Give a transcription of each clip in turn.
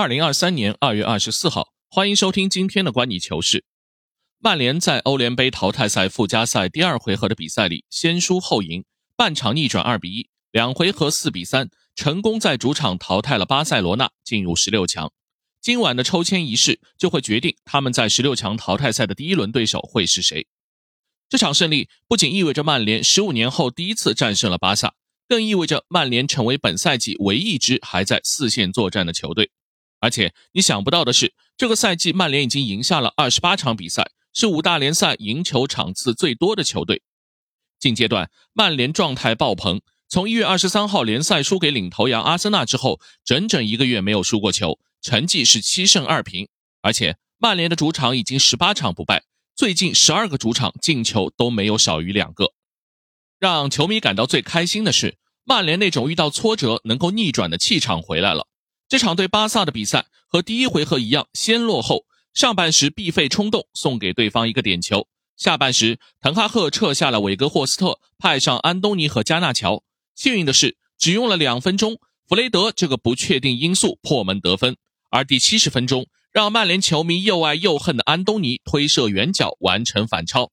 二零二三年二月二十四号，欢迎收听今天的观你球事。曼联在欧联杯淘汰赛附加赛第二回合的比赛里先输后赢，半场逆转二比一，两回合四比三，成功在主场淘汰了巴塞罗那，进入十六强。今晚的抽签仪式就会决定他们在十六强淘汰赛的第一轮对手会是谁。这场胜利不仅意味着曼联十五年后第一次战胜了巴萨，更意味着曼联成为本赛季唯一一支还在四线作战的球队。而且你想不到的是，这个赛季曼联已经赢下了二十八场比赛，是五大联赛赢球场次最多的球队。近阶段，曼联状态爆棚，从一月二十三号联赛输给领头羊阿森纳之后，整整一个月没有输过球，成绩是七胜二平。而且曼联的主场已经十八场不败，最近十二个主场进球都没有少于两个。让球迷感到最开心的是，曼联那种遇到挫折能够逆转的气场回来了。这场对巴萨的比赛和第一回合一样，先落后，上半时必费冲动送给对方一个点球，下半时滕哈赫撤下了韦格霍斯特，派上安东尼和加纳乔。幸运的是，只用了两分钟，弗雷德这个不确定因素破门得分，而第七十分钟，让曼联球迷又爱又恨的安东尼推射远角完成反超。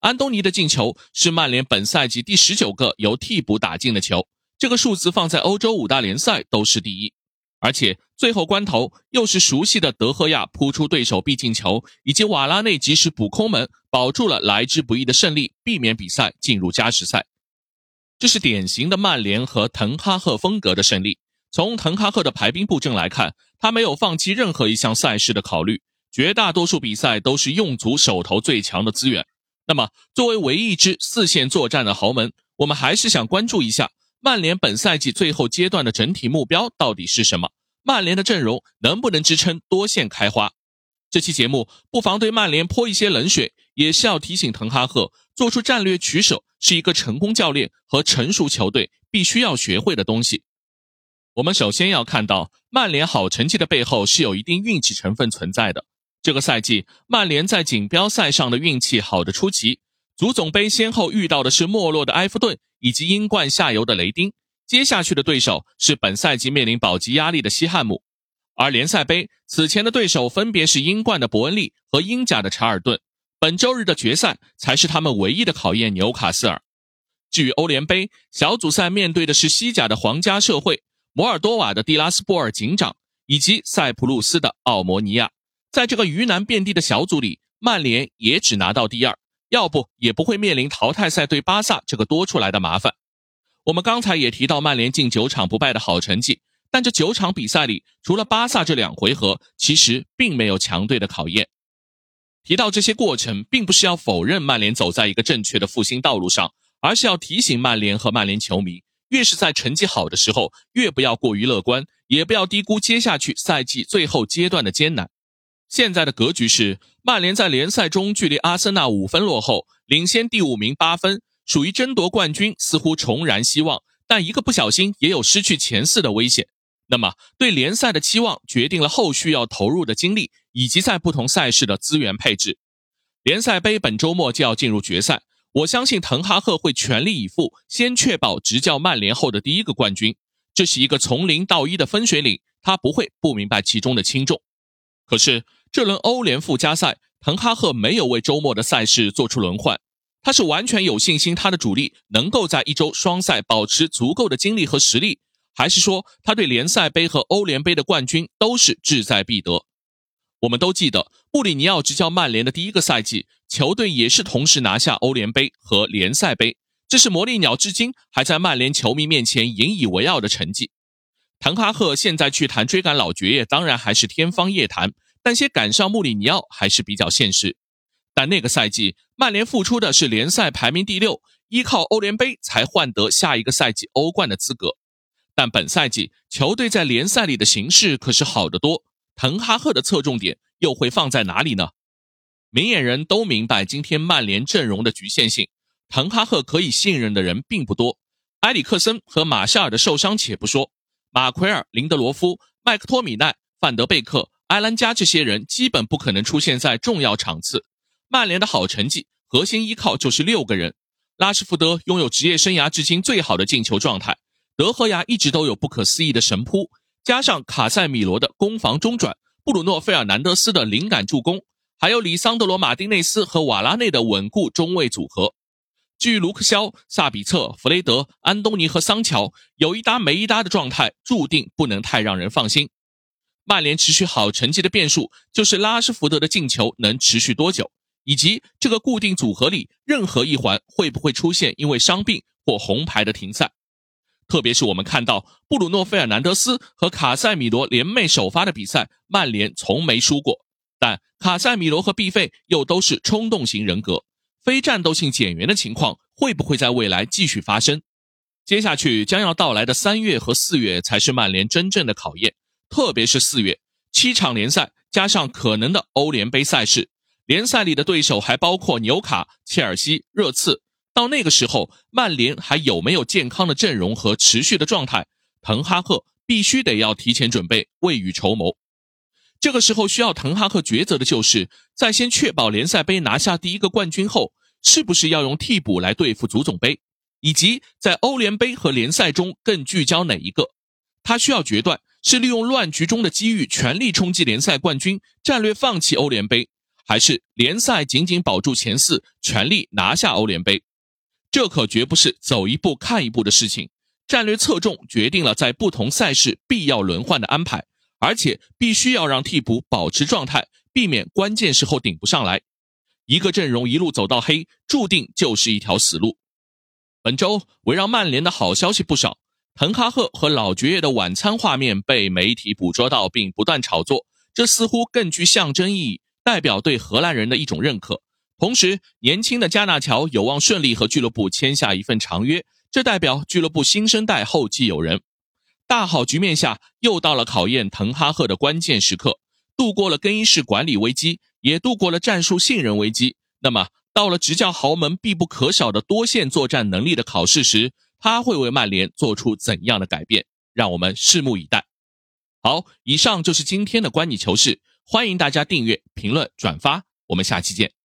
安东尼的进球是曼联本赛季第十九个由替补打进的球，这个数字放在欧洲五大联赛都是第一。而且最后关头，又是熟悉的德赫亚扑出对手必进球，以及瓦拉内及时补空门，保住了来之不易的胜利，避免比赛进入加时赛。这是典型的曼联和滕哈赫风格的胜利。从滕哈赫的排兵布阵来看，他没有放弃任何一项赛事的考虑，绝大多数比赛都是用足手头最强的资源。那么，作为唯一一支四线作战的豪门，我们还是想关注一下。曼联本赛季最后阶段的整体目标到底是什么？曼联的阵容能不能支撑多线开花？这期节目不妨对曼联泼一些冷水，也是要提醒滕哈赫做出战略取舍是一个成功教练和成熟球队必须要学会的东西。我们首先要看到，曼联好成绩的背后是有一定运气成分存在的。这个赛季，曼联在锦标赛上的运气好的出奇。足总杯先后遇到的是没落的埃弗顿以及英冠下游的雷丁，接下去的对手是本赛季面临保级压力的西汉姆，而联赛杯此前的对手分别是英冠的伯恩利和英甲的查尔顿，本周日的决赛才是他们唯一的考验——纽卡斯尔。至于欧联杯小组赛，面对的是西甲的皇家社会、摩尔多瓦的蒂拉斯波尔警长以及塞浦路斯的奥摩尼亚，在这个鱼腩遍地的小组里，曼联也只拿到第二。要不也不会面临淘汰赛对巴萨这个多出来的麻烦。我们刚才也提到曼联近九场不败的好成绩，但这九场比赛里，除了巴萨这两回合，其实并没有强队的考验。提到这些过程，并不是要否认曼联走在一个正确的复兴道路上，而是要提醒曼联和曼联球迷，越是在成绩好的时候，越不要过于乐观，也不要低估接下去赛季最后阶段的艰难。现在的格局是，曼联在联赛中距离阿森纳五分落后，领先第五名八分，属于争夺冠军，似乎重燃希望。但一个不小心，也有失去前四的危险。那么，对联赛的期望决定了后续要投入的精力，以及在不同赛事的资源配置。联赛杯本周末就要进入决赛，我相信滕哈赫会全力以赴，先确保执教曼联后的第一个冠军。这是一个从零到一的分水岭，他不会不明白其中的轻重。可是。这轮欧联附加赛，滕哈赫没有为周末的赛事做出轮换，他是完全有信心他的主力能够在一周双赛保持足够的精力和实力，还是说他对联赛杯和欧联杯的冠军都是志在必得？我们都记得穆里尼奥执教曼联的第一个赛季，球队也是同时拿下欧联杯和联赛杯，这是魔力鸟至今还在曼联球迷面前引以为傲的成绩。滕哈赫现在去谈追赶老爵爷，当然还是天方夜谭。但先赶上穆里尼奥还是比较现实，但那个赛季曼联付出的是联赛排名第六，依靠欧联杯才换得下一个赛季欧冠的资格。但本赛季球队在联赛里的形势可是好得多，滕哈赫的侧重点又会放在哪里呢？明眼人都明白今天曼联阵容的局限性，滕哈赫可以信任的人并不多。埃里克森和马夏尔的受伤且不说，马奎尔、林德罗夫、麦克托米奈、范德贝克。埃兰加这些人基本不可能出现在重要场次。曼联的好成绩核心依靠就是六个人。拉什福德拥有职业生涯至今最好的进球状态，德赫亚一直都有不可思议的神扑，加上卡塞米罗的攻防中转，布鲁诺·费尔南德斯的灵感助攻，还有里桑德罗·马丁内斯和瓦拉内的稳固中卫组合，据卢克肖、萨比策、弗雷德、安东尼和桑乔有一搭没一搭的状态，注定不能太让人放心。曼联持续好成绩的变数就是拉什福德的进球能持续多久，以及这个固定组合里任何一环会不会出现因为伤病或红牌的停赛。特别是我们看到布鲁诺·费尔南德斯和卡塞米罗联袂首发的比赛，曼联从没输过。但卡塞米罗和毕费又都是冲动型人格，非战斗性减员的情况会不会在未来继续发生？接下去将要到来的三月和四月才是曼联真正的考验。特别是四月七场联赛，加上可能的欧联杯赛事，联赛里的对手还包括纽卡、切尔西、热刺。到那个时候，曼联还有没有健康的阵容和持续的状态？滕哈赫必须得要提前准备，未雨绸缪。这个时候需要滕哈赫抉择的就是，在先确保联赛杯拿下第一个冠军后，是不是要用替补来对付足总杯，以及在欧联杯和联赛中更聚焦哪一个？他需要决断：是利用乱局中的机遇全力冲击联赛冠军，战略放弃欧联杯，还是联赛紧紧保住前四，全力拿下欧联杯？这可绝不是走一步看一步的事情。战略侧重决定了在不同赛事必要轮换的安排，而且必须要让替补保持状态，避免关键时候顶不上来。一个阵容一路走到黑，注定就是一条死路。本周围绕曼联的好消息不少。滕哈赫和老爵爷的晚餐画面被媒体捕捉到，并不断炒作，这似乎更具象征意义，代表对荷兰人的一种认可。同时，年轻的加纳乔有望顺利和俱乐部签下一份长约，这代表俱乐部新生代后继有人。大好局面下，又到了考验滕哈赫的关键时刻，度过了更衣室管理危机，也度过了战术信任危机。那么，到了执教豪门必不可少的多线作战能力的考试时，他会为曼联做出怎样的改变？让我们拭目以待。好，以上就是今天的观你球事，欢迎大家订阅、评论、转发，我们下期见。